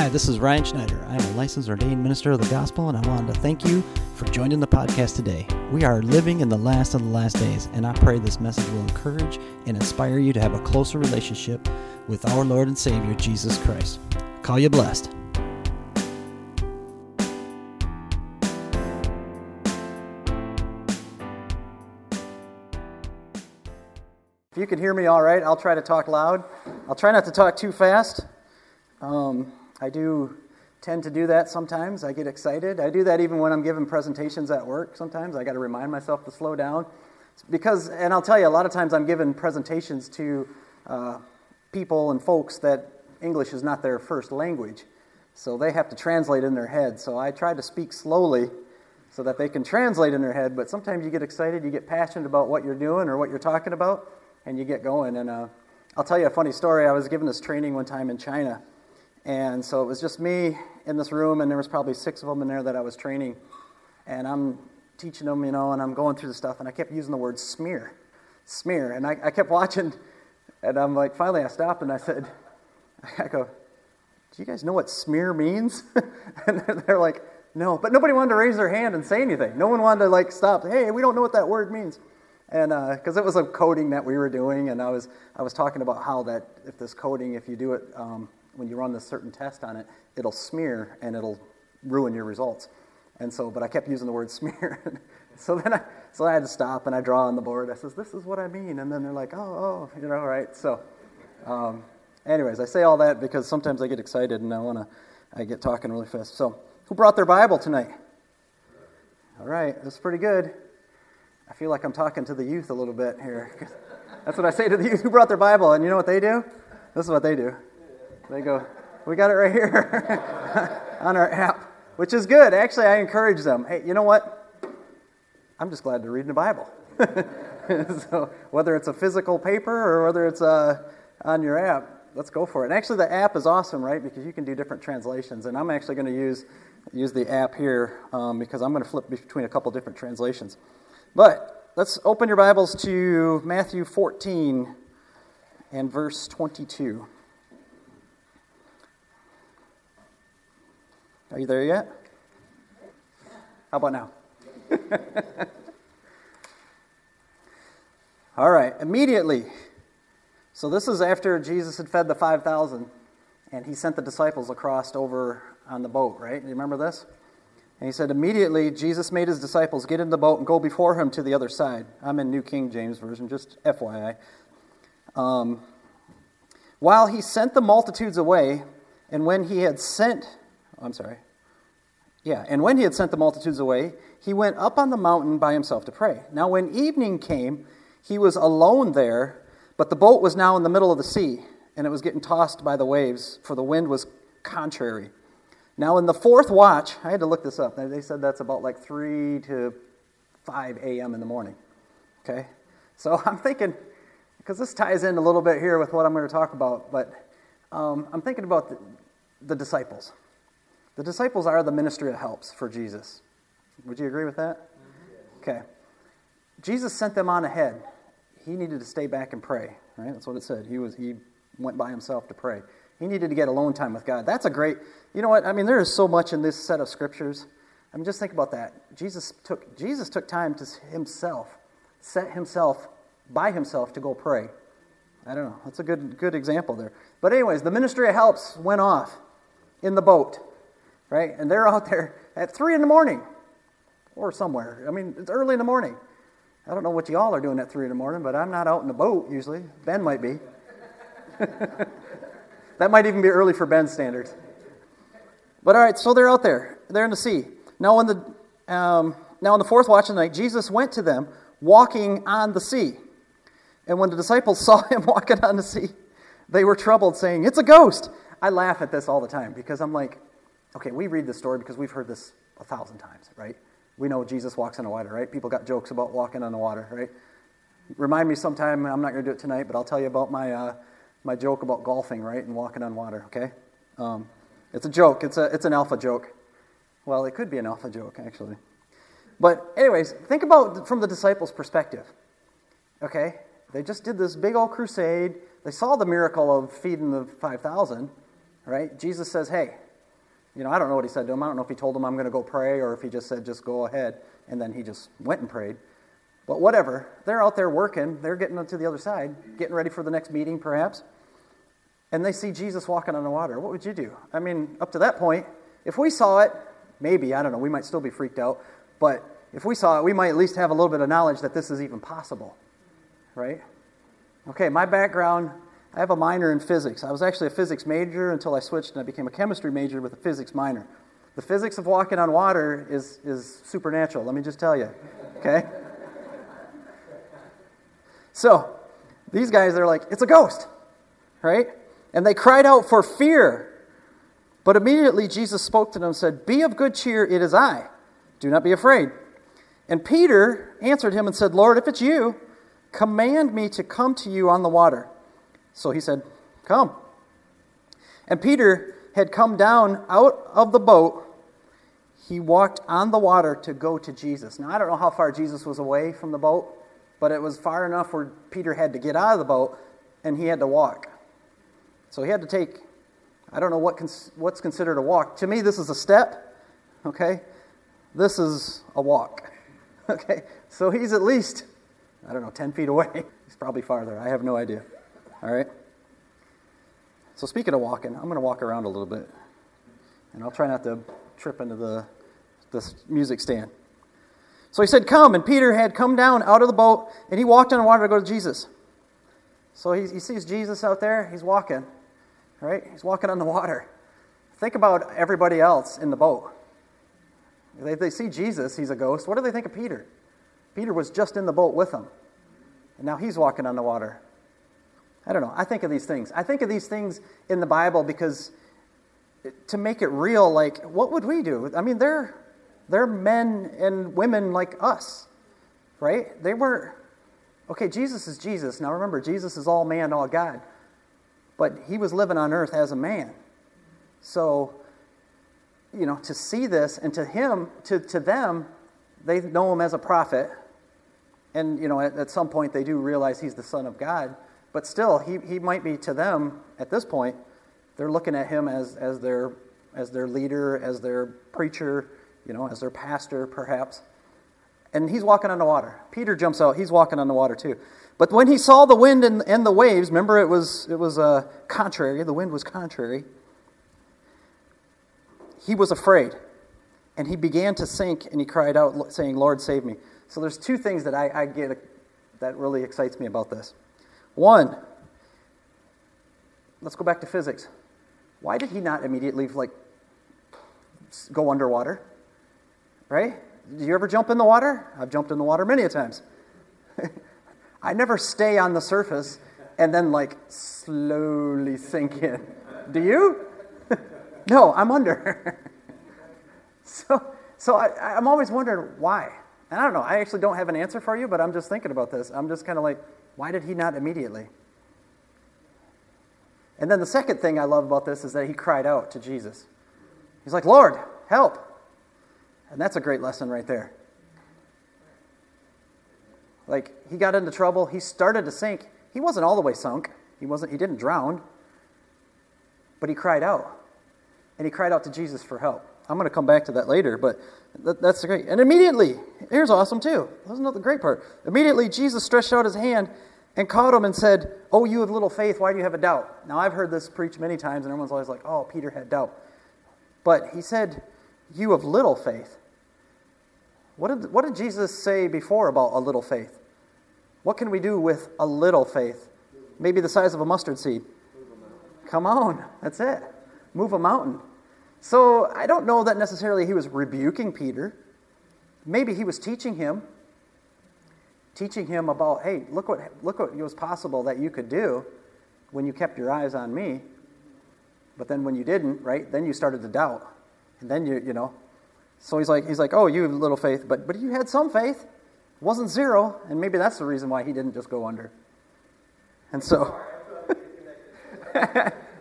Hi, this is Ryan Schneider. I am a licensed ordained minister of the gospel, and I wanted to thank you for joining the podcast today. We are living in the last of the last days, and I pray this message will encourage and inspire you to have a closer relationship with our Lord and Savior, Jesus Christ. Call you blessed. If you can hear me all right, I'll try to talk loud. I'll try not to talk too fast. Um, I do tend to do that sometimes. I get excited. I do that even when I'm giving presentations at work sometimes. I got to remind myself to slow down. Because, and I'll tell you, a lot of times I'm giving presentations to uh, people and folks that English is not their first language. So they have to translate in their head. So I try to speak slowly so that they can translate in their head. But sometimes you get excited, you get passionate about what you're doing or what you're talking about, and you get going. And uh, I'll tell you a funny story. I was given this training one time in China. And so it was just me in this room, and there was probably six of them in there that I was training. And I'm teaching them, you know, and I'm going through the stuff, and I kept using the word smear. Smear. And I, I kept watching, and I'm like, finally I stopped and I said, I go, do you guys know what smear means? and they're like, no. But nobody wanted to raise their hand and say anything. No one wanted to like stop. Hey, we don't know what that word means. And because uh, it was a coding that we were doing, and I was I was talking about how that if this coding, if you do it um, when you run this certain test on it, it'll smear and it'll ruin your results. And so, but I kept using the word smear. so then I so I had to stop and I draw on the board. I says, "This is what I mean." And then they're like, "Oh, oh, you know, right." So. Um, anyways, I say all that because sometimes I get excited and I want to, I get talking really fast. So, who brought their Bible tonight? All right, that's pretty good. I feel like I'm talking to the youth a little bit here. That's what I say to the youth who brought their Bible, and you know what they do? This is what they do. They go, "We got it right here on our app," which is good. Actually, I encourage them. Hey, you know what? I'm just glad they're reading the Bible. so whether it's a physical paper or whether it's uh, on your app, let's go for it. And actually, the app is awesome, right? Because you can do different translations. And I'm actually going to use use the app here um, because I'm going to flip between a couple different translations. But let's open your Bibles to Matthew 14 and verse 22. Are you there yet? How about now? All right. Immediately so this is after Jesus had fed the 5,000 and he sent the disciples across over on the boat, right? You remember this? And he said, Immediately Jesus made his disciples get in the boat and go before him to the other side. I'm in New King James Version, just FYI. Um, while he sent the multitudes away, and when he had sent, I'm sorry, yeah, and when he had sent the multitudes away, he went up on the mountain by himself to pray. Now, when evening came, he was alone there but the boat was now in the middle of the sea, and it was getting tossed by the waves, for the wind was contrary. Now, in the fourth watch, I had to look this up. They said that's about like 3 to 5 a.m. in the morning. Okay? So I'm thinking, because this ties in a little bit here with what I'm going to talk about, but um, I'm thinking about the, the disciples. The disciples are the ministry of helps for Jesus. Would you agree with that? Okay. Jesus sent them on ahead he needed to stay back and pray, right? That's what it said. He was he went by himself to pray. He needed to get alone time with God. That's a great, you know what? I mean, there is so much in this set of scriptures. I mean, just think about that. Jesus took Jesus took time to himself, set himself by himself to go pray. I don't know. That's a good good example there. But anyways, the ministry of helps went off in the boat, right? And they're out there at three in the morning, or somewhere. I mean, it's early in the morning. I don't know what y'all are doing at 3 in the morning, but I'm not out in the boat usually. Ben might be. that might even be early for Ben's standards. But all right, so they're out there. They're in the sea. Now, when the, um, now, on the fourth watch of the night, Jesus went to them walking on the sea. And when the disciples saw him walking on the sea, they were troubled, saying, It's a ghost. I laugh at this all the time because I'm like, okay, we read this story because we've heard this a thousand times, right? We know Jesus walks on the water, right? People got jokes about walking on the water, right? Remind me sometime, I'm not going to do it tonight, but I'll tell you about my, uh, my joke about golfing, right? And walking on water, okay? Um, it's a joke. It's, a, it's an alpha joke. Well, it could be an alpha joke, actually. But, anyways, think about from the disciples' perspective, okay? They just did this big old crusade. They saw the miracle of feeding the 5,000, right? Jesus says, hey, You know, I don't know what he said to him. I don't know if he told him I'm going to go pray or if he just said, just go ahead. And then he just went and prayed. But whatever. They're out there working. They're getting to the other side, getting ready for the next meeting, perhaps. And they see Jesus walking on the water. What would you do? I mean, up to that point, if we saw it, maybe, I don't know, we might still be freaked out. But if we saw it, we might at least have a little bit of knowledge that this is even possible. Right? Okay, my background I have a minor in physics. I was actually a physics major until I switched and I became a chemistry major with a physics minor. The physics of walking on water is, is supernatural, let me just tell you. Okay? So, these guys they're like, it's a ghost, right? And they cried out for fear. But immediately Jesus spoke to them and said, Be of good cheer, it is I. Do not be afraid. And Peter answered him and said, Lord, if it's you, command me to come to you on the water. So he said, Come. And Peter had come down out of the boat. He walked on the water to go to Jesus. Now, I don't know how far Jesus was away from the boat, but it was far enough where Peter had to get out of the boat and he had to walk. So he had to take, I don't know what cons- what's considered a walk. To me, this is a step, okay? This is a walk, okay? So he's at least, I don't know, 10 feet away. He's probably farther. I have no idea. All right? So, speaking of walking, I'm going to walk around a little bit. And I'll try not to trip into the this music stand. So he said, Come. And Peter had come down out of the boat, and he walked on the water to go to Jesus. So he, he sees Jesus out there. He's walking, right? He's walking on the water. Think about everybody else in the boat. They, they see Jesus, he's a ghost. What do they think of Peter? Peter was just in the boat with him, And now he's walking on the water. I don't know. I think of these things. I think of these things in the Bible because to make it real, like, what would we do? I mean, they're, they're men and women like us, right? They were, okay, Jesus is Jesus. Now remember, Jesus is all man, all God. But he was living on earth as a man. So, you know, to see this and to him, to, to them, they know him as a prophet. And, you know, at, at some point they do realize he's the Son of God. But still, he, he might be to them at this point, they're looking at him as, as, their, as their leader, as their preacher, you know, as their pastor, perhaps. And he's walking on the water. Peter jumps out, he's walking on the water too. But when he saw the wind and, and the waves, remember it was, it was uh, contrary, the wind was contrary, he was afraid. And he began to sink and he cried out, saying, Lord, save me. So there's two things that I, I get that really excites me about this. One, let's go back to physics. Why did he not immediately like go underwater? Right? Did you ever jump in the water? I've jumped in the water many a times. I never stay on the surface and then like slowly sink in. Do you? no, I'm under. so so I, I'm always wondering why. And I don't know. I actually don't have an answer for you, but I'm just thinking about this. I'm just kind of like, why did he not immediately? And then the second thing I love about this is that he cried out to Jesus. He's like, Lord, help. And that's a great lesson right there. Like he got into trouble, he started to sink. He wasn't all the way sunk. He wasn't he didn't drown. But he cried out. And he cried out to Jesus for help. I'm going to come back to that later, but that, that's great. And immediately, here's awesome too. That's not the great part. Immediately, Jesus stretched out his hand and caught him and said, Oh, you have little faith, why do you have a doubt? Now, I've heard this preached many times, and everyone's always like, Oh, Peter had doubt. But he said, You have little faith. What did, what did Jesus say before about a little faith? What can we do with a little faith? Maybe the size of a mustard seed. Come on, that's it. Move a mountain. So I don't know that necessarily he was rebuking Peter. Maybe he was teaching him, teaching him about, hey, look what, look what was possible that you could do when you kept your eyes on me. But then when you didn't, right, then you started to doubt. And then you, you know. So he's like, he's like, oh, you have little faith, but, but you had some faith. It wasn't zero, and maybe that's the reason why he didn't just go under. And so,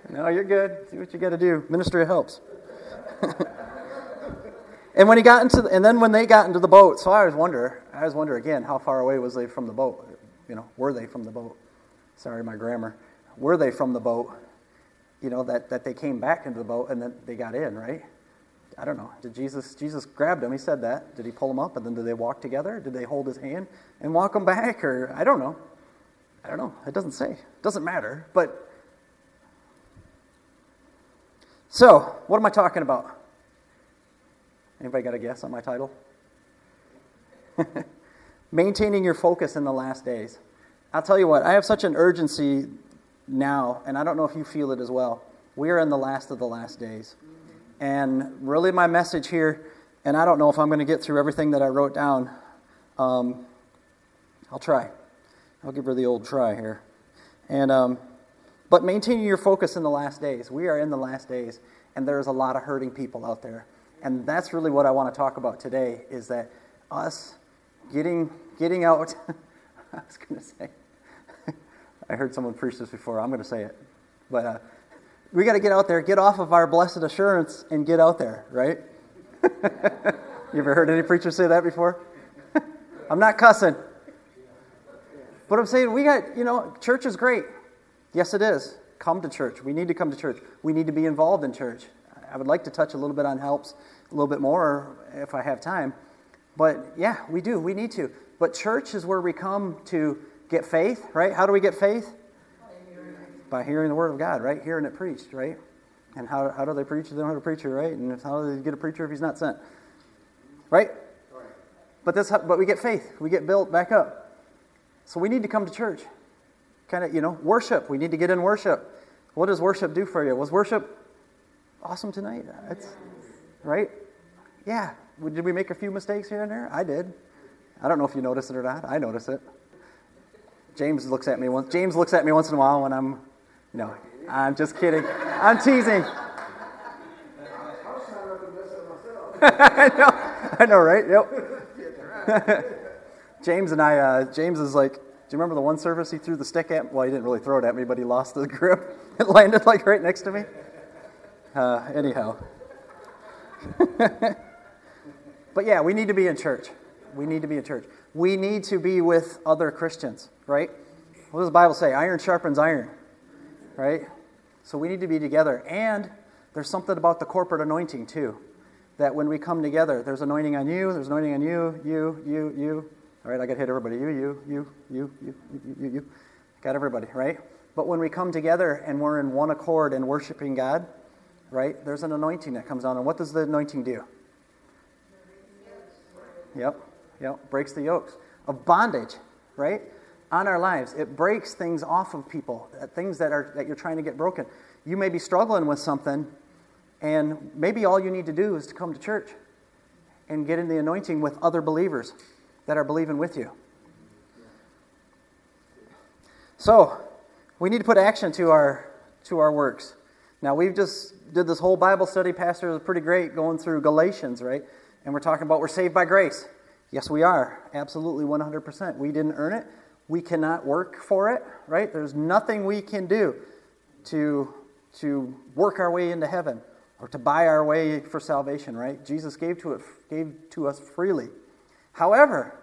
no, you're good. See what you got to do. Ministry helps. and when he got into, the, and then when they got into the boat, so I always wonder, I always wonder again, how far away was they from the boat? You know, were they from the boat? Sorry, my grammar. Were they from the boat? You know, that, that they came back into the boat and then they got in, right? I don't know. Did Jesus Jesus grabbed him? He said that. Did he pull him up and then did they walk together? Did they hold his hand and walk him back or I don't know. I don't know. It doesn't say. It doesn't matter. But so, what am I talking about? Anybody got a guess on my title? Maintaining your focus in the last days. I'll tell you what, I have such an urgency now, and I don't know if you feel it as well. We are in the last of the last days. And really, my message here, and I don't know if I'm going to get through everything that I wrote down. Um, I'll try. I'll give her the old try here. And, um, but maintaining your focus in the last days. We are in the last days, and there's a lot of hurting people out there. And that's really what I want to talk about today is that us getting, getting out. I was going to say, I heard someone preach this before. I'm going to say it. But uh, we got to get out there, get off of our blessed assurance, and get out there, right? you ever heard any preacher say that before? I'm not cussing. But I'm saying we got, you know, church is great. Yes, it is. Come to church. We need to come to church. We need to be involved in church. I would like to touch a little bit on helps a little bit more if I have time. But yeah, we do. We need to. But church is where we come to get faith, right? How do we get faith? By hearing the word of God, right? Hearing it preached, right? And how, how do they preach? They don't have a preacher, right? And how do they get a preacher if he's not sent? Right? But this, but we get faith. We get built back up. So we need to come to church. Kind of, you know, worship. We need to get in worship. What does worship do for you? Was worship awesome tonight? It's, right? Yeah. Did we make a few mistakes here and there? I did. I don't know if you notice it or not. I notice it. James looks at me once. James looks at me once in a while when I'm, you know, I'm just kidding. I'm teasing. I know. I know, right? Yep. James and I, uh, James is like, do you remember the one service he threw the stick at? Well, he didn't really throw it at me, but he lost the grip. It landed like right next to me. Uh, anyhow. but yeah, we need to be in church. We need to be in church. We need to be with other Christians, right? What does the Bible say? Iron sharpens iron, right? So we need to be together. And there's something about the corporate anointing, too. That when we come together, there's anointing on you, there's anointing on you, you, you, you, all right, I got hit everybody. You, you, you, you, you, you, you, you. Got everybody, right? But when we come together and we're in one accord and worshiping God, right, there's an anointing that comes on. And what does the anointing do? Yep, yep, breaks the yokes of bondage, right? On our lives. It breaks things off of people, uh, things that, are, that you're trying to get broken. You may be struggling with something, and maybe all you need to do is to come to church and get in the anointing with other believers that are believing with you. So, we need to put action to our to our works. Now, we've just did this whole Bible study, Pastor, was pretty great going through Galatians, right? And we're talking about we're saved by grace. Yes, we are. Absolutely 100%. We didn't earn it. We cannot work for it, right? There's nothing we can do to to work our way into heaven or to buy our way for salvation, right? Jesus gave to it gave to us freely. However,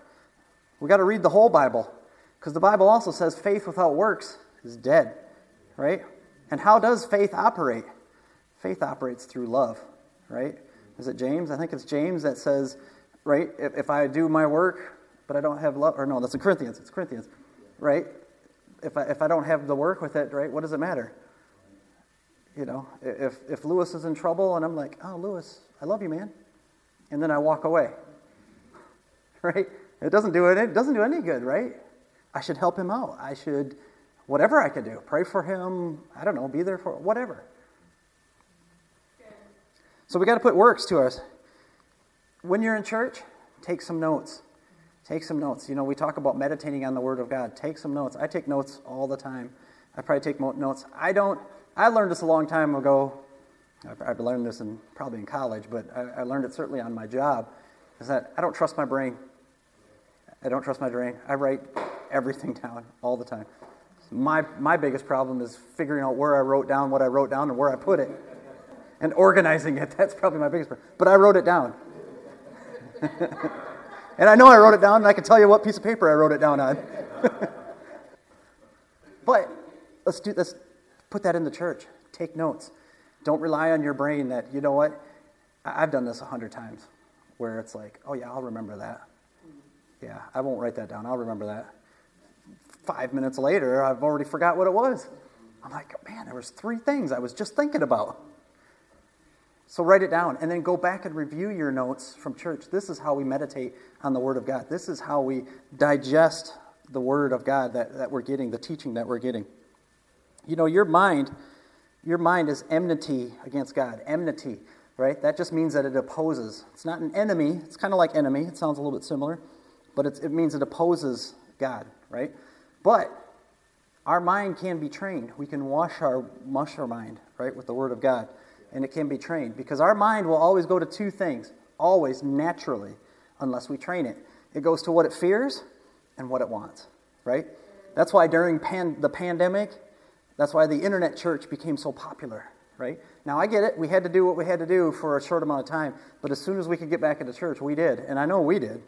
we got to read the whole Bible because the Bible also says faith without works is dead, right? And how does faith operate? Faith operates through love, right? Is it James? I think it's James that says, right, if, if I do my work, but I don't have love, or no, that's in Corinthians, it's Corinthians, right? If I, if I don't have the work with it, right, what does it matter? You know, if, if Lewis is in trouble and I'm like, oh, Lewis, I love you, man. And then I walk away, right? It doesn't do it, it doesn't do any good, right? I should help him out. I should, whatever I can do, pray for him. I don't know, be there for whatever. So we got to put works to us. When you're in church, take some notes. Take some notes. You know, we talk about meditating on the Word of God. Take some notes. I take notes all the time. I probably take notes. I don't. I learned this a long time ago. I've learned this in probably in college, but I, I learned it certainly on my job. Is that I don't trust my brain. I don't trust my brain. I write everything down all the time. My, my biggest problem is figuring out where I wrote down what I wrote down and where I put it and organizing it. That's probably my biggest problem. But I wrote it down. and I know I wrote it down, and I can tell you what piece of paper I wrote it down on. but let's do let's put that in the church. Take notes. Don't rely on your brain that, you know what, I've done this a hundred times where it's like, oh, yeah, I'll remember that. Yeah, I won't write that down. I'll remember that. Five minutes later, I've already forgot what it was. I'm like, man, there was three things I was just thinking about. So write it down and then go back and review your notes from church. This is how we meditate on the Word of God. This is how we digest the Word of God that, that we're getting, the teaching that we're getting. You know, your mind, your mind is enmity against God. Enmity, right? That just means that it opposes. It's not an enemy. It's kind of like enemy. It sounds a little bit similar, but it means it opposes God, right? But our mind can be trained. We can wash our our mind, right, with the Word of God and it can be trained because our mind will always go to two things, always naturally, unless we train it. It goes to what it fears and what it wants, right? That's why during pan- the pandemic, that's why the internet church became so popular, right? Now I get it. We had to do what we had to do for a short amount of time, but as soon as we could get back into church, we did. And I know we did,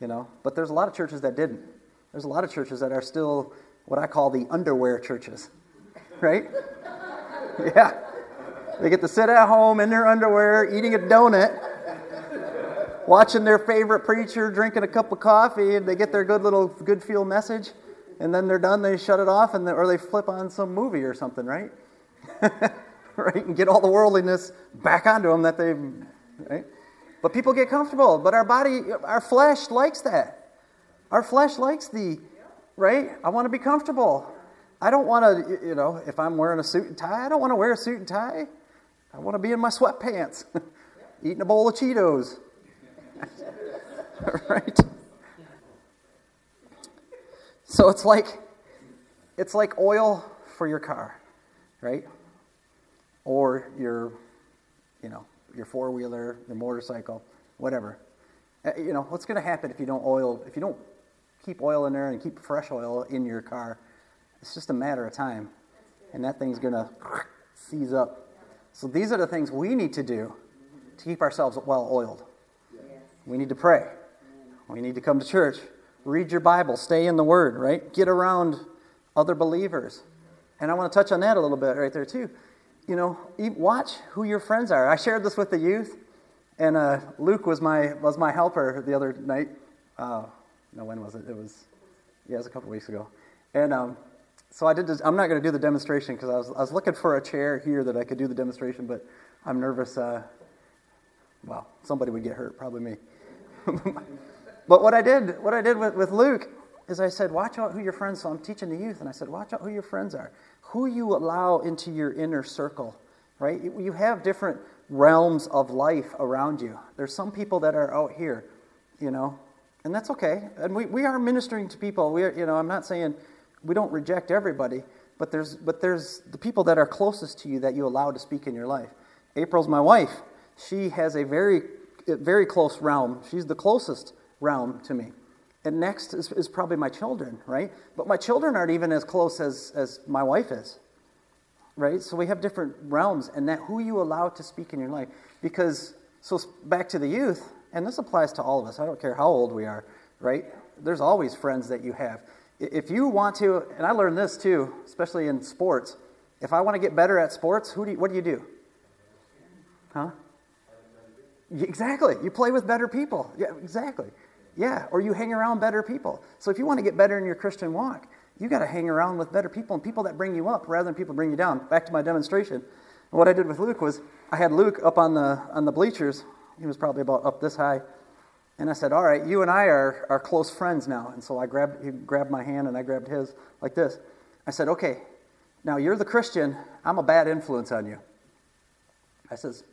you know, but there's a lot of churches that didn't. There's a lot of churches that are still what I call the underwear churches, right? yeah. They get to sit at home in their underwear, eating a donut, watching their favorite preacher, drinking a cup of coffee, and they get their good little good feel message. And then they're done, they shut it off, and they, or they flip on some movie or something, right? right? And get all the worldliness back onto them that they've, right? But people get comfortable. But our body, our flesh likes that. Our flesh likes the, right? I want to be comfortable. I don't want to, you know, if I'm wearing a suit and tie, I don't want to wear a suit and tie. I want to be in my sweatpants, eating a bowl of Cheetos. right? So it's like it's like oil for your car, right? Or your you know, your four-wheeler, your motorcycle, whatever. Uh, you know, what's going to happen if you don't oil if you don't keep oil in there and keep fresh oil in your car? It's just a matter of time. And that thing's going to seize up so these are the things we need to do to keep ourselves well oiled. We need to pray. We need to come to church. Read your Bible. Stay in the Word, right? Get around other believers. And I want to touch on that a little bit right there, too. You know, watch who your friends are. I shared this with the youth, and uh, Luke was my, was my helper the other night. Uh, no, when was it? It was, yeah, it was a couple weeks ago. And um, so I did. This, I'm not going to do the demonstration because I was, I was looking for a chair here that I could do the demonstration, but I'm nervous. Uh, well, somebody would get hurt, probably me. but what I did, what I did with, with Luke, is I said, watch out who your friends. So I'm teaching the youth, and I said, watch out who your friends are, who you allow into your inner circle. Right? You have different realms of life around you. There's some people that are out here, you know, and that's okay. And we, we are ministering to people. We are, you know, I'm not saying we don't reject everybody, but there's, but there's the people that are closest to you that you allow to speak in your life. April's my wife. She has a very, very close realm. She's the closest realm to me. And next is, is probably my children, right? But my children aren't even as close as, as my wife is, right? So we have different realms, and that who you allow to speak in your life. Because, so back to the youth, and this applies to all of us, I don't care how old we are, right? There's always friends that you have if you want to, and I learned this too, especially in sports, if I want to get better at sports, who do you, what do you do? Huh? Exactly. You play with better people. Yeah, exactly. Yeah, or you hang around better people. So if you want to get better in your Christian walk, you got to hang around with better people and people that bring you up rather than people bring you down. Back to my demonstration. What I did with Luke was I had Luke up on the on the bleachers. He was probably about up this high and I said, All right, you and I are, are close friends now. And so I grabbed, he grabbed my hand and I grabbed his like this. I said, Okay, now you're the Christian. I'm a bad influence on you. I says,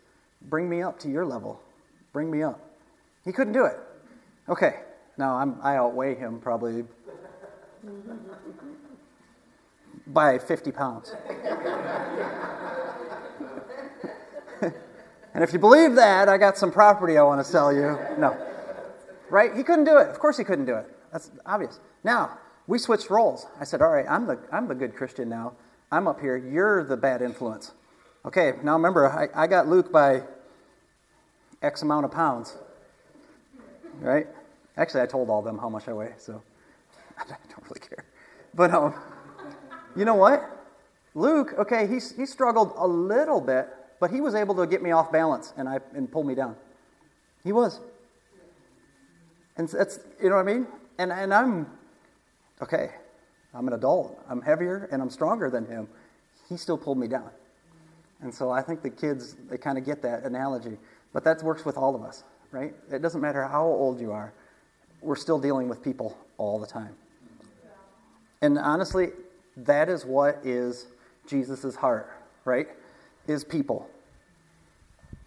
Bring me up to your level. Bring me up. He couldn't do it. Okay, now I'm, I outweigh him probably by 50 pounds. and if you believe that, I got some property I want to sell you. No. Right? He couldn't do it. Of course he couldn't do it. That's obvious. Now, we switched roles. I said, All right, I'm the, I'm the good Christian now. I'm up here. You're the bad influence. Okay, now remember, I, I got Luke by X amount of pounds. Right? Actually, I told all them how much I weigh, so I don't really care. But um, you know what? Luke, okay, he, he struggled a little bit, but he was able to get me off balance and, I, and pull me down. He was. And that's, you know what I mean? And, and I'm, okay, I'm an adult. I'm heavier and I'm stronger than him. He still pulled me down. And so I think the kids, they kind of get that analogy. But that works with all of us, right? It doesn't matter how old you are, we're still dealing with people all the time. And honestly, that is what is Jesus' heart, right? Is people.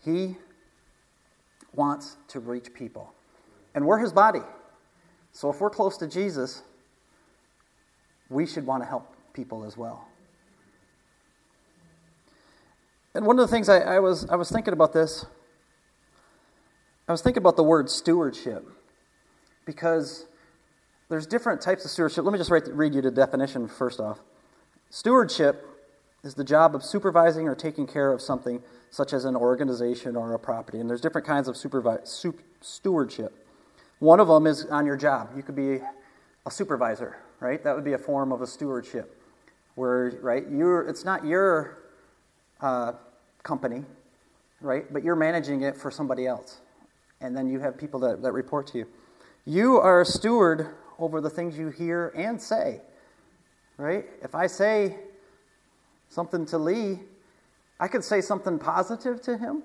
He wants to reach people. And we're his body. So if we're close to Jesus, we should want to help people as well. And one of the things I, I, was, I was thinking about this, I was thinking about the word stewardship because there's different types of stewardship. Let me just write, read you the definition first off. Stewardship is the job of supervising or taking care of something such as an organization or a property. And there's different kinds of supervi- sup- stewardship. One of them is on your job. You could be a supervisor, right? That would be a form of a stewardship, where right, you're it's not your uh, company, right? But you're managing it for somebody else, and then you have people that, that report to you. You are a steward over the things you hear and say, right? If I say something to Lee, I could say something positive to him.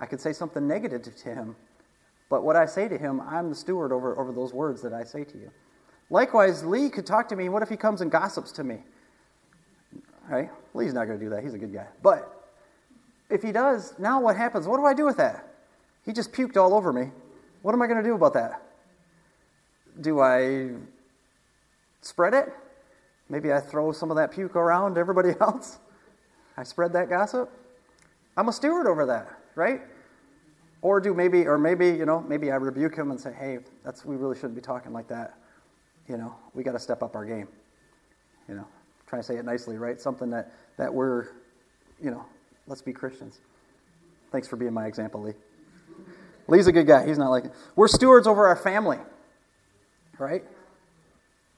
I could say something negative to him. But what I say to him, I'm the steward over, over those words that I say to you. Likewise, Lee could talk to me. What if he comes and gossips to me? Right? Lee's not going to do that. He's a good guy. But if he does, now what happens? What do I do with that? He just puked all over me. What am I going to do about that? Do I spread it? Maybe I throw some of that puke around to everybody else? I spread that gossip? I'm a steward over that, right? Or do maybe, or maybe, you know, maybe I rebuke him and say, hey, that's, we really shouldn't be talking like that you know, we got to step up our game. You know, try to say it nicely, right? Something that, that we're, you know, let's be Christians. Thanks for being my example, Lee. Lee's a good guy. He's not like we're stewards over our family, right?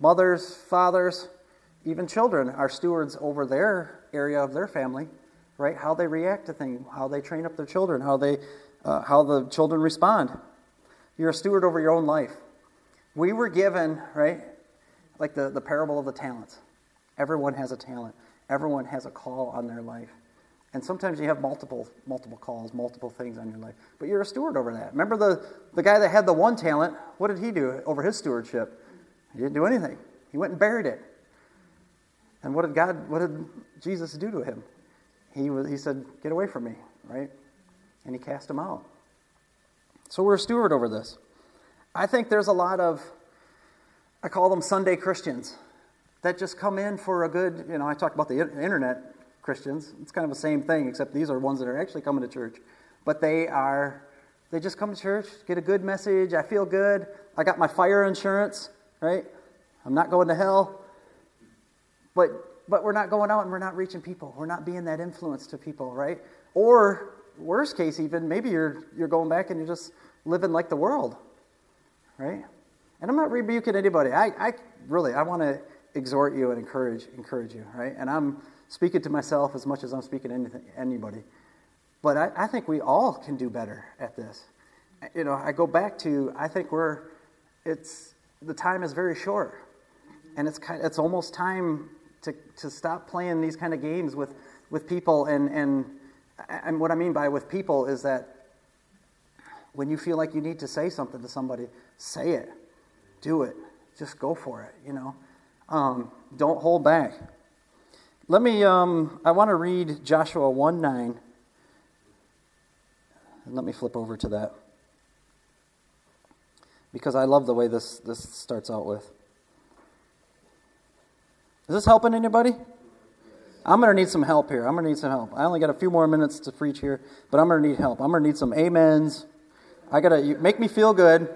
Mothers, fathers, even children are stewards over their area of their family, right? How they react to things, how they train up their children, how they, uh, how the children respond. You're a steward over your own life. We were given, right, like the, the parable of the talents. Everyone has a talent, everyone has a call on their life. And sometimes you have multiple, multiple calls, multiple things on your life. But you're a steward over that. Remember the, the guy that had the one talent? What did he do over his stewardship? He didn't do anything. He went and buried it. And what did God, what did Jesus do to him? He, was, he said, Get away from me, right? And he cast him out. So we're a steward over this. I think there's a lot of, I call them Sunday Christians, that just come in for a good, you know, I talk about the internet Christians. It's kind of the same thing, except these are ones that are actually coming to church. But they are, they just come to church, get a good message. I feel good. I got my fire insurance, right? I'm not going to hell. But, but we're not going out and we're not reaching people. We're not being that influence to people, right? Or, worst case, even, maybe you're, you're going back and you're just living like the world right? And I'm not rebuking anybody. I, I really, I want to exhort you and encourage, encourage you, right? And I'm speaking to myself as much as I'm speaking to anything, anybody. But I, I think we all can do better at this. You know, I go back to, I think we're, it's, the time is very short. And it's, kind, it's almost time to, to stop playing these kind of games with, with people. And, and, and what I mean by with people is that when you feel like you need to say something to somebody, say it. Do it. Just go for it, you know. Um, don't hold back. Let me, um, I want to read Joshua 1 9. And let me flip over to that. Because I love the way this, this starts out with. Is this helping anybody? I'm going to need some help here. I'm going to need some help. I only got a few more minutes to preach here, but I'm going to need help. I'm going to need some amens, I gotta make me feel good.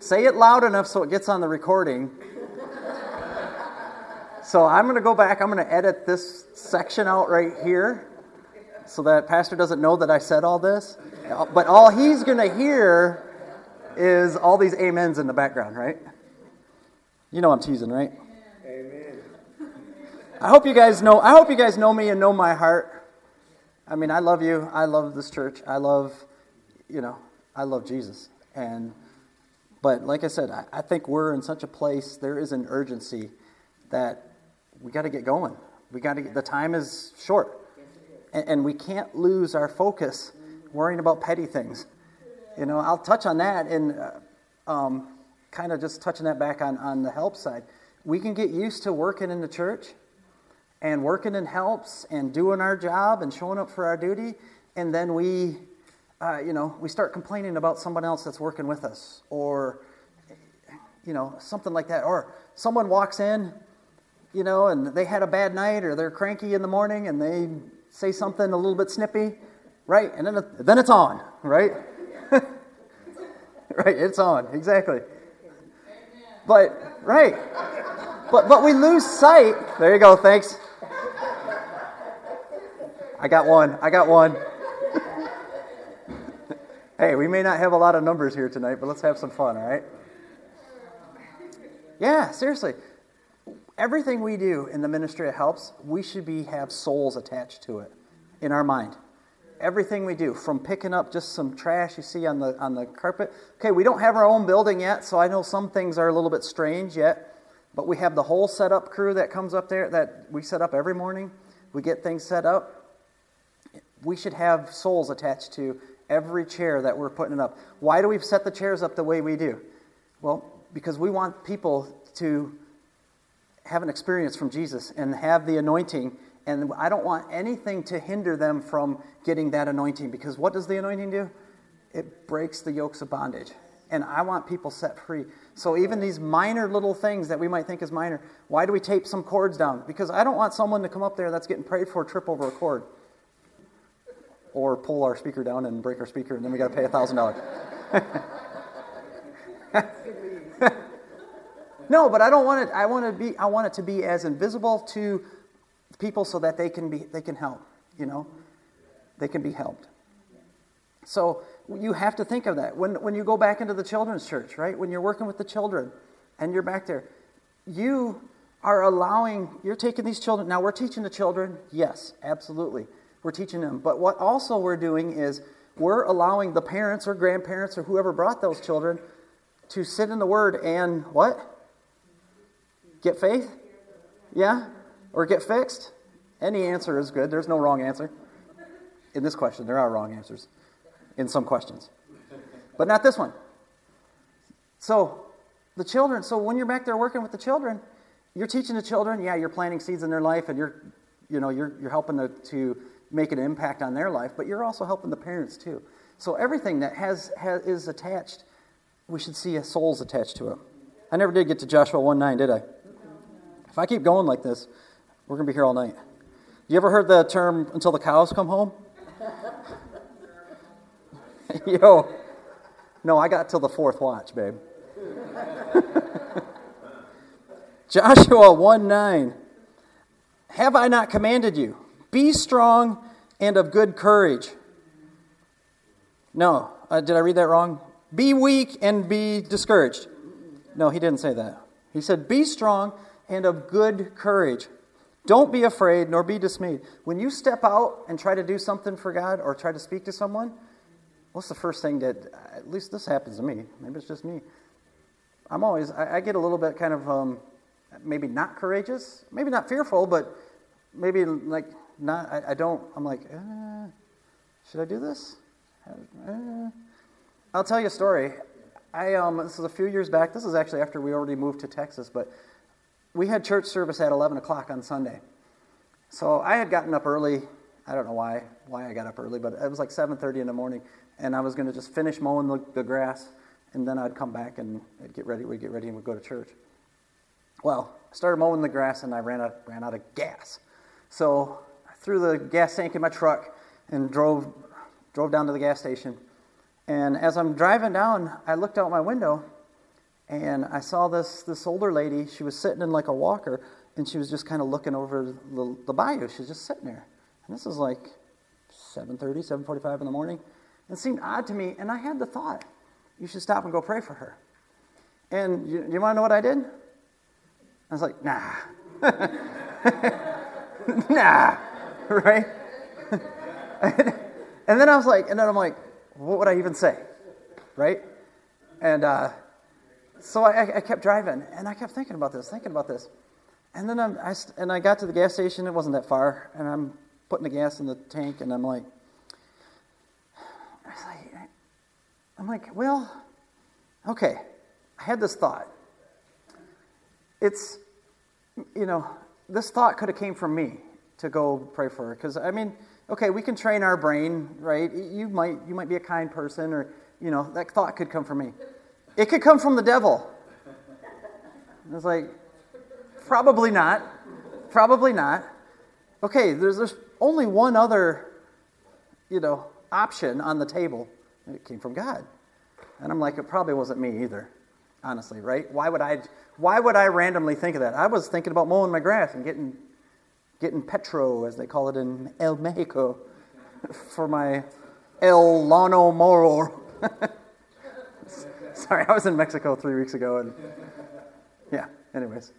Say it loud enough so it gets on the recording. So I'm gonna go back. I'm gonna edit this section out right here, so that pastor doesn't know that I said all this. But all he's gonna hear is all these amens in the background, right? You know I'm teasing, right? Amen. I hope you guys know. I hope you guys know me and know my heart. I mean, I love you. I love this church. I love, you know, I love Jesus. And, but like I said, I, I think we're in such a place, there is an urgency that we got to get going. We got to the time is short. And, and, we can't lose our focus worrying about petty things. You know, I'll touch on that and uh, um, kind of just touching that back on, on the help side. We can get used to working in the church and working in helps and doing our job and showing up for our duty, and then we, uh, you know, we start complaining about someone else that's working with us, or, you know, something like that. Or someone walks in, you know, and they had a bad night, or they're cranky in the morning, and they say something a little bit snippy, right? And then, then it's on, right? right, it's on, exactly. But, right. But, but we lose sight. There you go, thanks. I got one. I got one. hey, we may not have a lot of numbers here tonight, but let's have some fun, all right? Yeah, seriously. Everything we do in the ministry of helps, we should be have souls attached to it in our mind. Everything we do, from picking up just some trash you see on the on the carpet. Okay, we don't have our own building yet, so I know some things are a little bit strange yet. But we have the whole setup crew that comes up there that we set up every morning. We get things set up we should have souls attached to every chair that we're putting up. Why do we set the chairs up the way we do? Well, because we want people to have an experience from Jesus and have the anointing. And I don't want anything to hinder them from getting that anointing because what does the anointing do? It breaks the yokes of bondage. And I want people set free. So even these minor little things that we might think is minor, why do we tape some cords down? Because I don't want someone to come up there that's getting prayed for trip over a cord or pull our speaker down and break our speaker, and then we got to pay a $1,000. no, but I don't want it. I want to be. I want it to be as invisible to people so that they can be. They can help. You know, they can be helped. So you have to think of that when when you go back into the children's church, right? When you're working with the children, and you're back there, you are allowing. You're taking these children. Now we're teaching the children. Yes, absolutely. We're teaching them. But what also we're doing is we're allowing the parents or grandparents or whoever brought those children to sit in the Word and what? Get faith? Yeah? Or get fixed? Any answer is good. There's no wrong answer. In this question, there are wrong answers in some questions, but not this one. So, the children, so when you're back there working with the children, you're teaching the children, yeah, you're planting seeds in their life and you're, you know, you're, you're helping to, to make an impact on their life, but you're also helping the parents too. So everything that has, has is attached, we should see souls attached to it. I never did get to Joshua 1 9, did I? If I keep going like this, we're going to be here all night. You ever heard the term until the cows come home? Yo, no, I got till the fourth watch, babe. Joshua 1 9. Have I not commanded you? Be strong and of good courage. No, uh, did I read that wrong? Be weak and be discouraged. No, he didn't say that. He said, Be strong and of good courage. Don't be afraid nor be dismayed. When you step out and try to do something for God or try to speak to someone, what's the first thing that, at least this happens to me, maybe it's just me. I'm always, I, I get a little bit kind of um, maybe not courageous, maybe not fearful, but maybe like not, I, I don't, I'm like, uh, should I do this? Uh, I'll tell you a story. I, um, this is a few years back. This is actually after we already moved to Texas, but we had church service at 11 o'clock on Sunday. So I had gotten up early. I don't know why, why I got up early, but it was like 7.30 in the morning, and I was going to just finish mowing the, the grass, and then I'd come back and I'd get ready. We'd get ready and we'd go to church. Well, I started mowing the grass, and I ran out, ran out of gas. So I threw the gas tank in my truck and drove, drove down to the gas station. And as I'm driving down, I looked out my window and I saw this, this older lady. She was sitting in like a walker and she was just kind of looking over the, the bayou. She was just sitting there. And this was like 7.30, 7.45 in the morning. It seemed odd to me. And I had the thought, you should stop and go pray for her. And you, you want to know what I did? I was like, nah. nah. right? and then I was like, and then I'm like, what would I even say? Right? And uh, so I, I, kept driving, and I kept thinking about this, thinking about this. And then I'm, I, and I got to the gas station, it wasn't that far, and I'm putting the gas in the tank, and I'm like, I was like, I'm like, well, okay. I had this thought. It's, you know, this thought could have came from me to go pray for her, because I mean, okay, we can train our brain, right? You might, you might be a kind person, or you know, that thought could come from me. It could come from the devil. I was like, probably not. Probably not. Okay, there's, there's only one other, you know, option on the table. It came from God. And I'm like, it probably wasn't me either, honestly, right? Why would I, why would I randomly think of that? I was thinking about mowing my grass and getting, getting petro, as they call it in El Mexico, for my El Lano Moro. Sorry, I was in Mexico three weeks ago, and yeah. Anyways,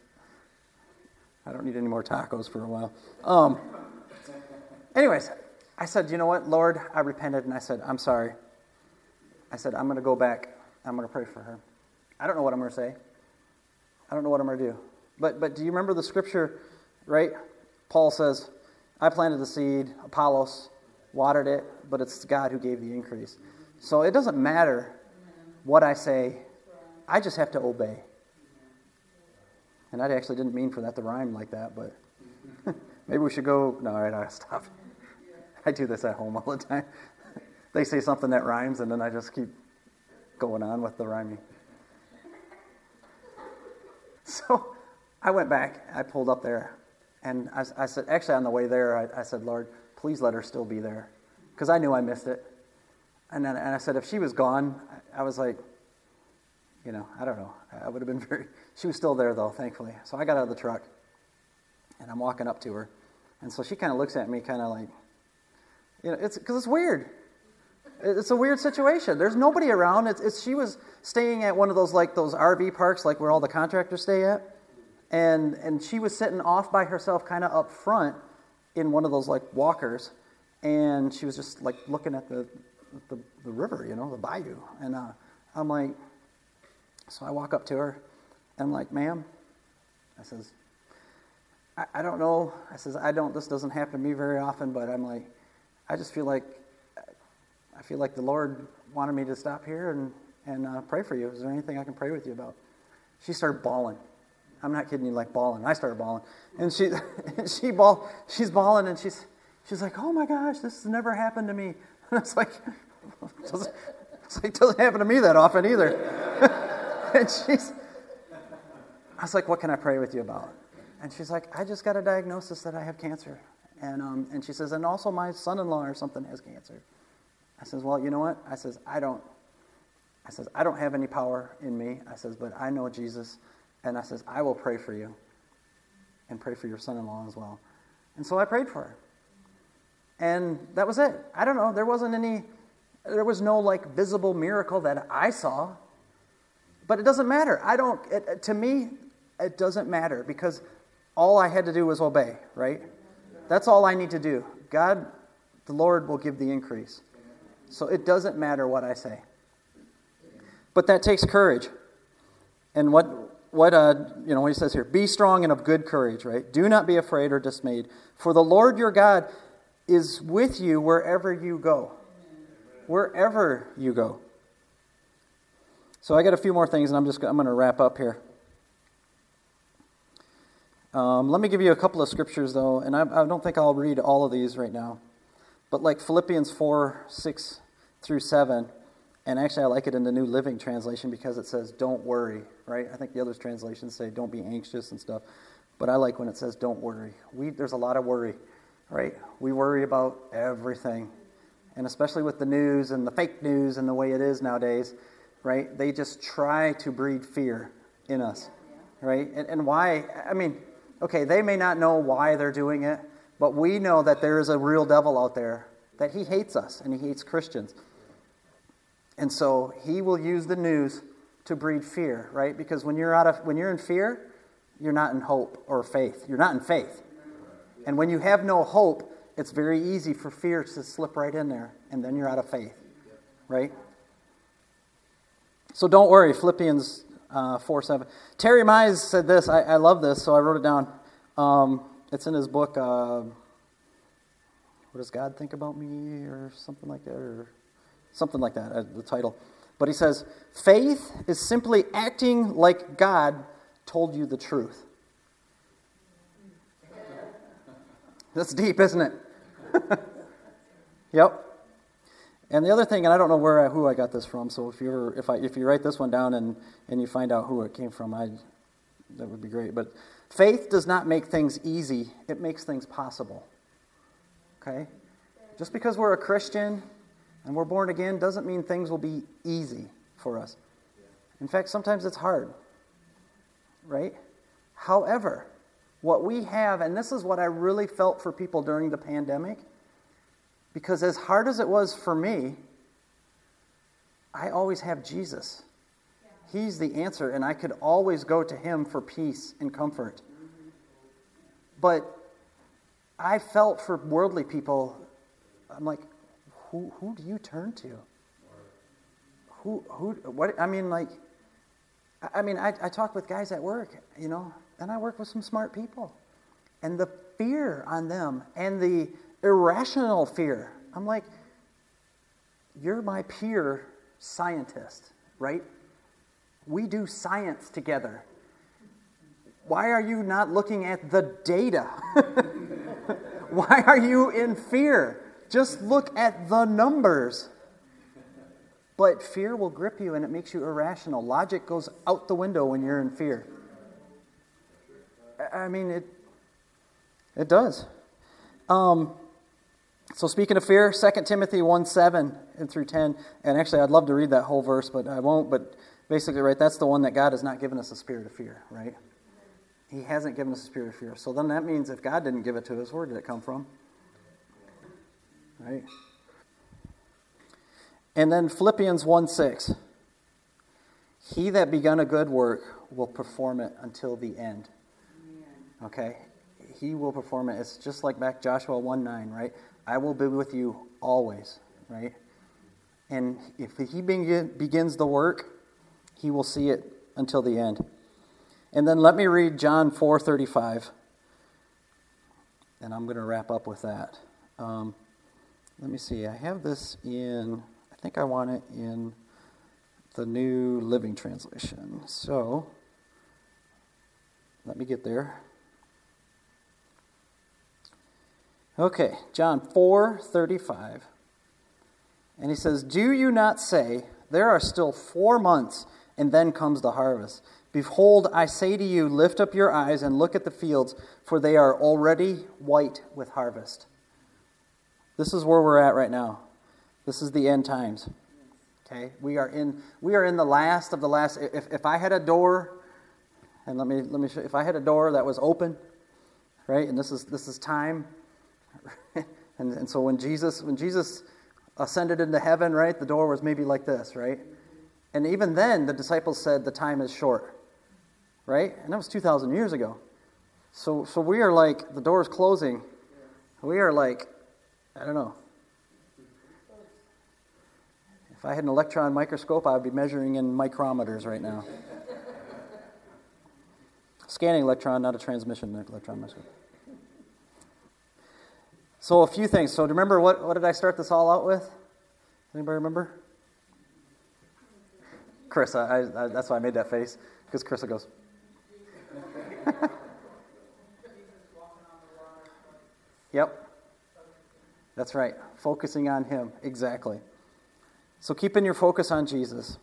I don't need any more tacos for a while. Um, anyways, I said, you know what, Lord, I repented, and I said, I'm sorry. I said, I'm going to go back. I'm going to pray for her. I don't know what I'm going to say. I don't know what I'm going to do. But but do you remember the scripture, right? Paul says, I planted the seed, Apollos watered it, but it's God who gave the increase. So it doesn't matter what I say, I just have to obey. And I actually didn't mean for that to rhyme like that, but maybe we should go. No, all right, I'll stop. I do this at home all the time. they say something that rhymes, and then I just keep going on with the rhyming. So I went back, I pulled up there, and I, I said, actually, on the way there, I, I said, Lord, please let her still be there. Because I knew I missed it. And then and I said, if she was gone, I was like, you know, I don't know. I would have been very. She was still there though, thankfully. So I got out of the truck, and I'm walking up to her, and so she kind of looks at me, kind of like, you know, it's because it's weird. It's a weird situation. There's nobody around. It's, it's, she was staying at one of those like those RV parks, like where all the contractors stay at, and and she was sitting off by herself, kind of up front, in one of those like walkers, and she was just like looking at the the, the river, you know, the bayou. And uh, I'm like, so I walk up to her, and I'm like, ma'am, I says, I, I don't know. I says, I don't, this doesn't happen to me very often, but I'm like, I just feel like, I feel like the Lord wanted me to stop here and, and uh, pray for you. Is there anything I can pray with you about? She started bawling. I'm not kidding you, like bawling. I started bawling. And she, she bawl, she's bawling and she's, she's like, oh my gosh, this has never happened to me. And it's like, like, doesn't happen to me that often either. and she's, I was like, what can I pray with you about? And she's like, I just got a diagnosis that I have cancer. And, um, and she says, and also my son-in-law or something has cancer. I says, well, you know what? I says, I don't, I says, I don't have any power in me. I says, but I know Jesus. And I says, I will pray for you and pray for your son-in-law as well. And so I prayed for her. And that was it. I don't know. There wasn't any, there was no like visible miracle that I saw. But it doesn't matter. I don't, it, to me, it doesn't matter because all I had to do was obey, right? That's all I need to do. God, the Lord will give the increase. So it doesn't matter what I say. But that takes courage. And what, what uh, you know, what he says here be strong and of good courage, right? Do not be afraid or dismayed. For the Lord your God is with you wherever you go. Wherever you go. So I got a few more things, and I'm just I'm going to wrap up here. Um, let me give you a couple of scriptures, though, and I, I don't think I'll read all of these right now. But like Philippians 4 6 through 7, and actually I like it in the New Living Translation because it says, don't worry, right? I think the other translations say, don't be anxious and stuff. But I like when it says, don't worry. We, there's a lot of worry right? We worry about everything. And especially with the news and the fake news and the way it is nowadays, right? They just try to breed fear in us, right? And, and why? I mean, okay, they may not know why they're doing it, but we know that there is a real devil out there, that he hates us and he hates Christians. And so he will use the news to breed fear, right? Because when you're out of when you're in fear, you're not in hope or faith. You're not in faith. And when you have no hope, it's very easy for fear to slip right in there, and then you're out of faith, right? So don't worry, Philippians uh, 4 7. Terry Mize said this. I, I, love this, so I wrote it down. Um, it's in his book, uh, What Does God Think About Me? or something like that, or something like that, uh, the title. But he says, Faith is simply acting like God told you the truth. That's deep, isn't it? yep. And the other thing, and I don't know where I, who I got this from, so if you if I if you write this one down and and you find out who it came from, I that would be great. But faith does not make things easy; it makes things possible. Okay, just because we're a Christian and we're born again doesn't mean things will be easy for us. In fact, sometimes it's hard. Right? However, what we have, and this is what I really felt for people during the pandemic because as hard as it was for me, I always have Jesus. He's the answer, and I could always go to Him for peace and comfort. But I felt for worldly people, I'm like, who, who do you turn to? Who, who, what, I mean, like, I mean, I, I talk with guys at work, you know, and I work with some smart people. And the fear on them and the irrational fear. I'm like, you're my peer scientist, right? We do science together. Why are you not looking at the data? Why are you in fear? Just look at the numbers. But fear will grip you and it makes you irrational. Logic goes out the window when you're in fear. I mean, it, it does. Um, so speaking of fear, 2 Timothy 1 7 and through 10, and actually I'd love to read that whole verse, but I won't. But basically, right, that's the one that God has not given us a spirit of fear, right? He hasn't given us a spirit of fear. So then that means if God didn't give it to us, where did it come from? Right? And then Philippians 1 6. He that begun a good work will perform it until the end. Okay? He will perform it. It's just like back Joshua 1 9, right? I will be with you always, right? And if he begins the work, he will see it until the end. And then let me read John 4:35, and I'm going to wrap up with that. Um, let me see. I have this in. I think I want it in the New Living Translation. So let me get there. Okay, John 4 35. And he says, Do you not say, There are still four months, and then comes the harvest? Behold, I say to you, lift up your eyes and look at the fields, for they are already white with harvest. This is where we're at right now. This is the end times. Okay? We are in we are in the last of the last. If, if I had a door, and let me let me show if I had a door that was open, right, and this is this is time, and, and so when Jesus, when Jesus ascended into heaven, right, the door was maybe like this, right? And even then, the disciples said the time is short, right? And that was 2,000 years ago. So, so we are like, the door is closing. We are like, I don't know. If I had an electron microscope, I would be measuring in micrometers right now. Scanning electron, not a transmission electron microscope. So, a few things. So, do you remember what, what did I start this all out with? Anybody remember? Chris, I, I, that's why I made that face, because Chris goes. yep. That's right. Focusing on Him. Exactly. So, keeping your focus on Jesus,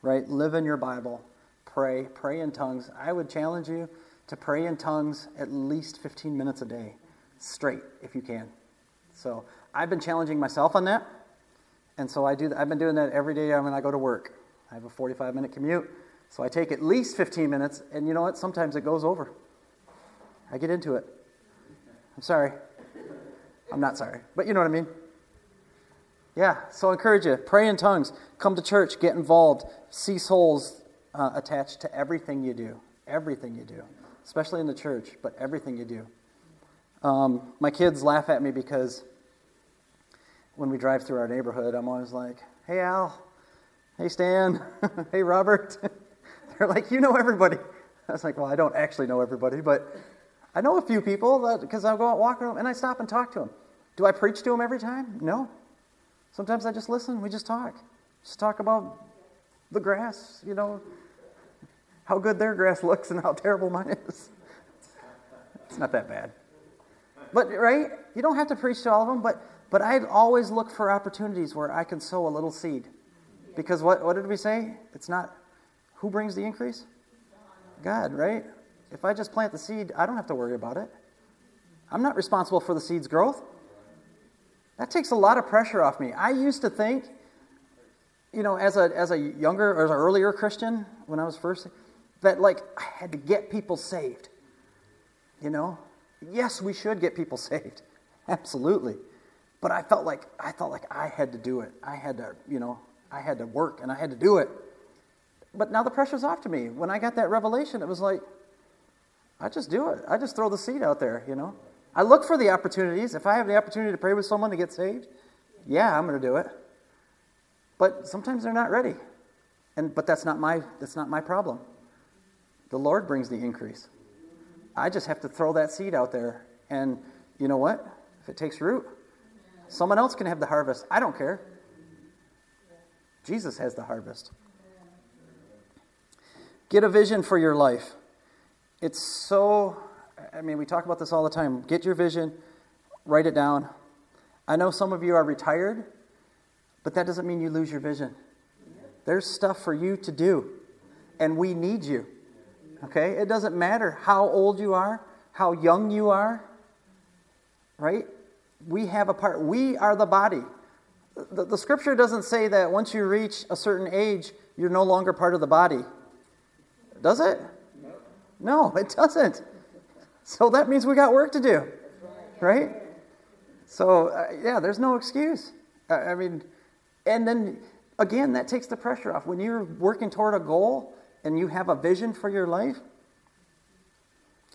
right? Live in your Bible. Pray. Pray in tongues. I would challenge you to pray in tongues at least 15 minutes a day, straight, if you can. So I've been challenging myself on that. And so I do, I've been doing that every day when I go to work. I have a 45 minute commute. So I take at least 15 minutes. And you know what? Sometimes it goes over. I get into it. I'm sorry. I'm not sorry. But you know what I mean? Yeah. So I encourage you pray in tongues, come to church, get involved, see souls uh, attached to everything you do. Everything you do, especially in the church, but everything you do. Um, my kids laugh at me because when we drive through our neighborhood, I'm always like, hey, Al. Hey, Stan. hey, Robert. They're like, you know everybody. I was like, well, I don't actually know everybody, but I know a few people because I'll go out walking and I stop and talk to them. Do I preach to them every time? No. Sometimes I just listen. We just talk. Just talk about the grass, you know, how good their grass looks and how terrible mine is. It's not that bad. But, right? You don't have to preach to all of them, but, but I always look for opportunities where I can sow a little seed. Because what, what did we say? It's not who brings the increase? God, right? If I just plant the seed, I don't have to worry about it. I'm not responsible for the seed's growth. That takes a lot of pressure off me. I used to think, you know, as a, as a younger or as an earlier Christian, when I was first, that like I had to get people saved. You know? Yes, we should get people saved. Absolutely. But I felt like I felt like I had to do it. I had to, you know, I had to work and I had to do it. But now the pressure's off to me. When I got that revelation, it was like, I just do it. I just throw the seed out there, you know. I look for the opportunities. If I have the opportunity to pray with someone to get saved, yeah, I'm going to do it. But sometimes they're not ready. And but that's not my that's not my problem. The Lord brings the increase. I just have to throw that seed out there and you know what? If it takes root, someone else can have the harvest. I don't care. Jesus has the harvest. Get a vision for your life. It's so, I mean, we talk about this all the time. Get your vision, write it down. I know some of you are retired, but that doesn't mean you lose your vision. There's stuff for you to do, and we need you. Okay? It doesn't matter how old you are, how young you are, right? We have a part. We are the body. The, the scripture doesn't say that once you reach a certain age, you're no longer part of the body. Does it? No, it doesn't. So that means we got work to do, right? So, uh, yeah, there's no excuse. Uh, I mean, and then again, that takes the pressure off. When you're working toward a goal and you have a vision for your life,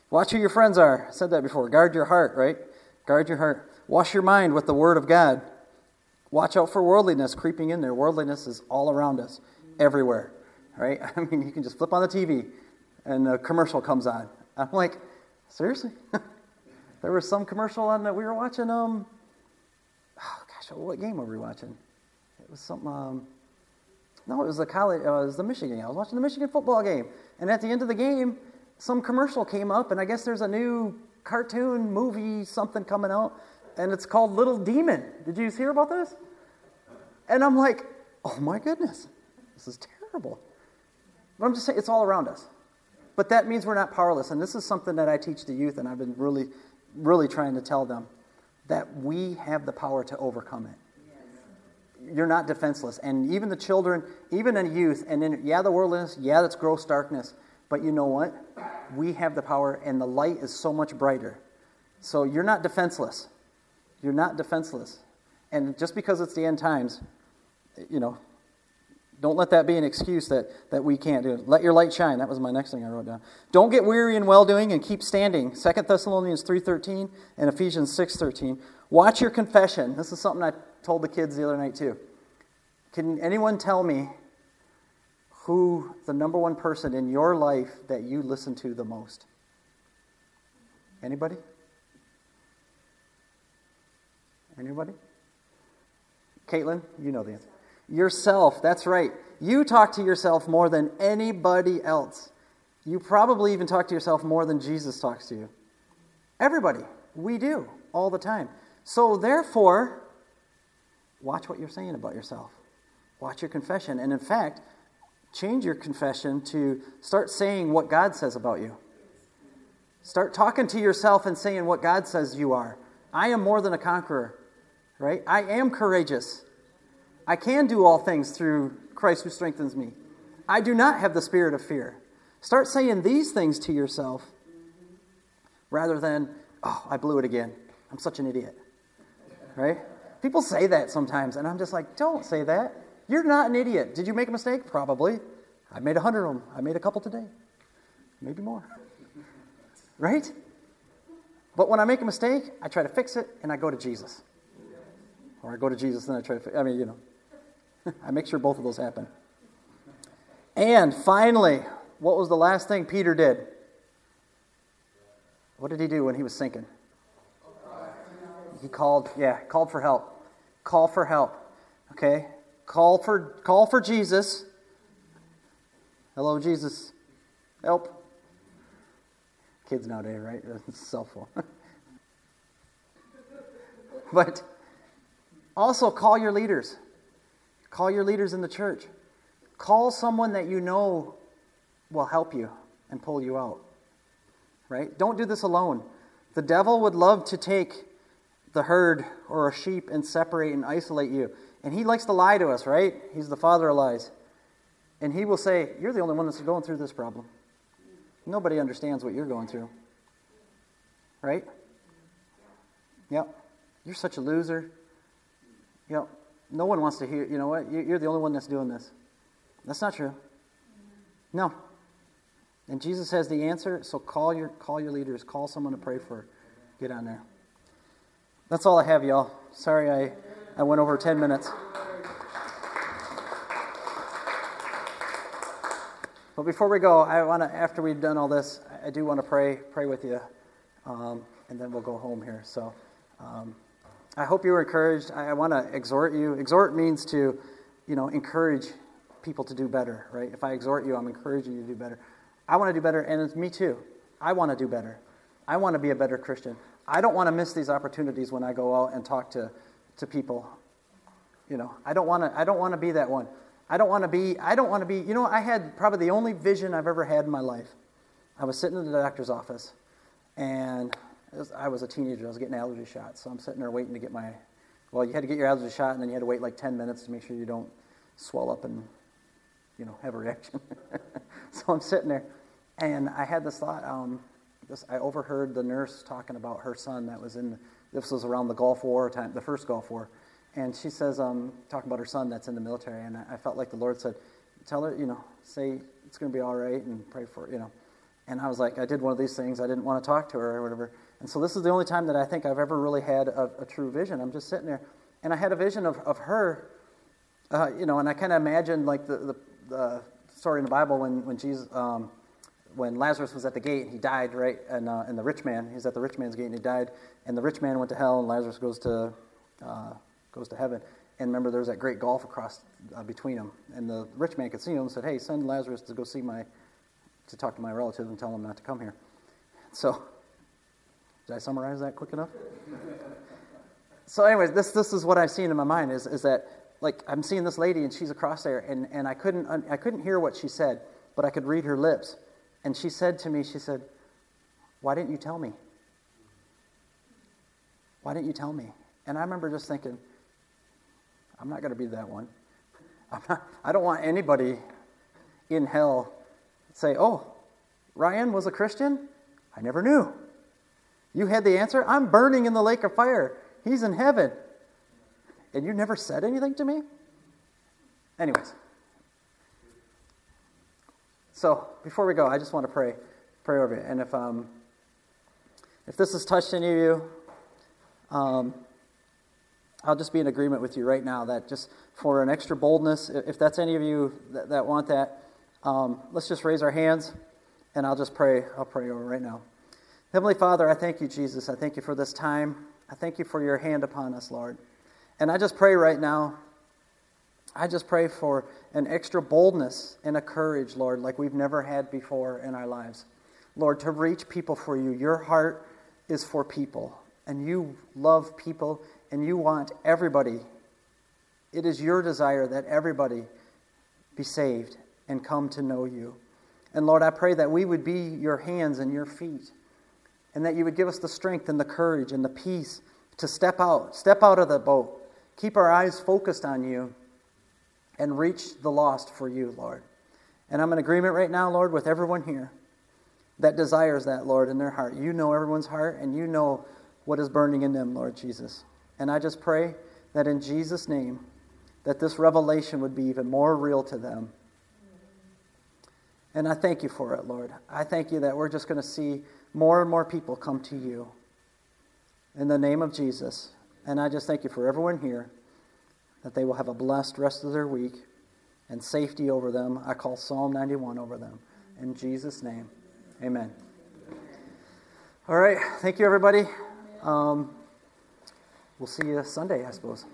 watch who your friends are. I said that before. Guard your heart, right? Guard your heart. Wash your mind with the Word of God. Watch out for worldliness creeping in there. Worldliness is all around us, everywhere right? I mean, you can just flip on the TV and a commercial comes on. I'm like, seriously? there was some commercial on that we were watching. Um, oh gosh, what game were we watching? It was something. Um, no, it was the college. Uh, it was the Michigan. I was watching the Michigan football game, and at the end of the game, some commercial came up, and I guess there's a new cartoon movie something coming out, and it's called Little Demon. Did you hear about this? And I'm like, oh my goodness, this is terrible. But I'm just saying, it's all around us. But that means we're not powerless. And this is something that I teach the youth, and I've been really, really trying to tell them that we have the power to overcome it. You're not defenseless. And even the children, even in youth, and yeah, the worldliness, yeah, that's gross darkness. But you know what? We have the power, and the light is so much brighter. So you're not defenseless. You're not defenseless. And just because it's the end times, you know, don't let that be an excuse that, that we can't do it. Let your light shine. That was my next thing I wrote down. Don't get weary in well-doing and keep standing. 2 Thessalonians 3.13 and Ephesians 6.13. Watch your confession. This is something I told the kids the other night too. Can anyone tell me who the number one person in your life that you listen to the most? Anybody? Anybody? Caitlin, you know the answer. Yourself, that's right. You talk to yourself more than anybody else. You probably even talk to yourself more than Jesus talks to you. Everybody. We do all the time. So, therefore, watch what you're saying about yourself. Watch your confession. And in fact, change your confession to start saying what God says about you. Start talking to yourself and saying what God says you are. I am more than a conqueror, right? I am courageous. I can do all things through Christ who strengthens me. I do not have the spirit of fear. Start saying these things to yourself rather than, oh, I blew it again. I'm such an idiot. Right? People say that sometimes, and I'm just like, don't say that. You're not an idiot. Did you make a mistake? Probably. I made a hundred of them. I made a couple today. Maybe more. Right? But when I make a mistake, I try to fix it and I go to Jesus. Or I go to Jesus and I try to fix I mean, you know, I make sure both of those happen. And finally, what was the last thing Peter did? What did he do when he was sinking? He called, yeah, called for help. Call for help. Okay? Call for call for Jesus. Hello, Jesus. Help. Kids nowadays, right? Cell phone. but also call your leaders. Call your leaders in the church. Call someone that you know will help you and pull you out. Right? Don't do this alone. The devil would love to take the herd or a sheep and separate and isolate you. And he likes to lie to us, right? He's the father of lies. And he will say, You're the only one that's going through this problem. Nobody understands what you're going through. Right? Yep. You're such a loser. Yep. No one wants to hear, you know what? You're the only one that's doing this. That's not true. No. And Jesus has the answer, so call your, call your leaders, call someone to pray for. Get on there. That's all I have, y'all. Sorry I, I went over 10 minutes. But before we go, I want to, after we've done all this, I do want to pray, pray with you, um, and then we'll go home here. So um, I hope you were encouraged. I, I want to exhort you. Exhort means to, you know, encourage people to do better, right? If I exhort you, I'm encouraging you to do better. I want to do better, and it's me too. I want to do better. I want to be a better Christian. I don't want to miss these opportunities when I go out and talk to, to people. You know, I don't want to. I don't want to be that one. I don't want to be, I don't want to be, you know, I had probably the only vision I've ever had in my life. I was sitting in the doctor's office, and was, I was a teenager. I was getting allergy shots. So I'm sitting there waiting to get my, well, you had to get your allergy shot, and then you had to wait like 10 minutes to make sure you don't swell up and, you know, have a reaction. so I'm sitting there, and I had this thought. Um, this, I overheard the nurse talking about her son that was in, this was around the Gulf War time, the first Gulf War and she says, um, talking about her son that's in the military, and I, felt like the Lord said, tell her, you know, say it's going to be all right and pray for, you know. And I was like, I did one of these things. I didn't want to talk to her or whatever. And so this is the only time that I think I've ever really had a, a true vision. I'm just sitting there, and I had a vision of, of her, uh, you know, and I kind of imagined like the, the, the, story in the Bible when, when Jesus, um, when Lazarus was at the gate, and he died, right? And, uh, and the rich man, he's at the rich man's gate and he died. And the rich man went to hell, and Lazarus goes to uh, goes to heaven. And remember, there's that great gulf across uh, between them. And the rich man could see him and said, Hey, send Lazarus to go see my, to talk to my relative and tell him not to come here. So, did I summarize that quick enough? so, anyways, this, this is what I've seen in my mind is, is that, like, I'm seeing this lady and she's across there, and, and I, couldn't, I couldn't hear what she said, but I could read her lips. And she said to me, She said, Why didn't you tell me? Why didn't you tell me? And I remember just thinking, I'm not going to be that one. I'm Not, I don't want anybody in hell say, oh, Ryan was a Christian? I never knew. You had the answer? I'm burning in the lake of fire. He's in heaven. And you never said anything to me? Anyways. So before we go, I just want to pray, pray over you. And if um, if this has touched any of you, um, I'll just be in agreement with you right now that just for an extra boldness, if that's any of you that, that want that, um, let's just raise our hands and I'll just pray. I'll pray over right now. Heavenly Father, I thank you, Jesus. I thank you for this time. I thank you for your hand upon us, Lord. And I just pray right now, I just pray for an extra boldness and a courage, Lord, like we've never had before in our lives. Lord, to reach people for you. Your heart is for people, and you love people and you want everybody, it is your desire that everybody be saved and come to know you. And Lord, I pray that we would be your hands and your feet, and that you would give us the strength and the courage and the peace to step out, step out of the boat, keep our eyes focused on you, and reach the lost for you, Lord. And I'm in agreement right now, Lord, with everyone here that desires that, Lord, in their heart. You know everyone's heart, and you know what is burning in them, Lord Jesus. And I just pray that in Jesus' name, that this revelation would be even more real to them. And I thank you for it, Lord. I thank you that we're just going to see more and more people come to you in the name of Jesus. And I just thank you for everyone here that they will have a blessed rest of their week and safety over them. I call Psalm 91 over them. In Jesus' name, amen. All right. Thank you, everybody. Um, we'll see you Sunday, I suppose.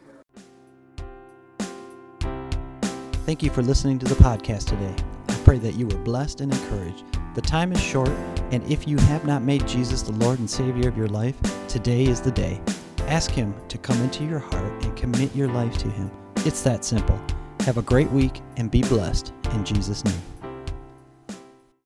Thank you for listening to the podcast today. I pray that you were blessed and encouraged. The time is short, and if you have not made Jesus the Lord and Savior of your life, today is the day. Ask Him to come into your heart and commit your life to Him. It's that simple. Have a great week and be blessed in Jesus' name.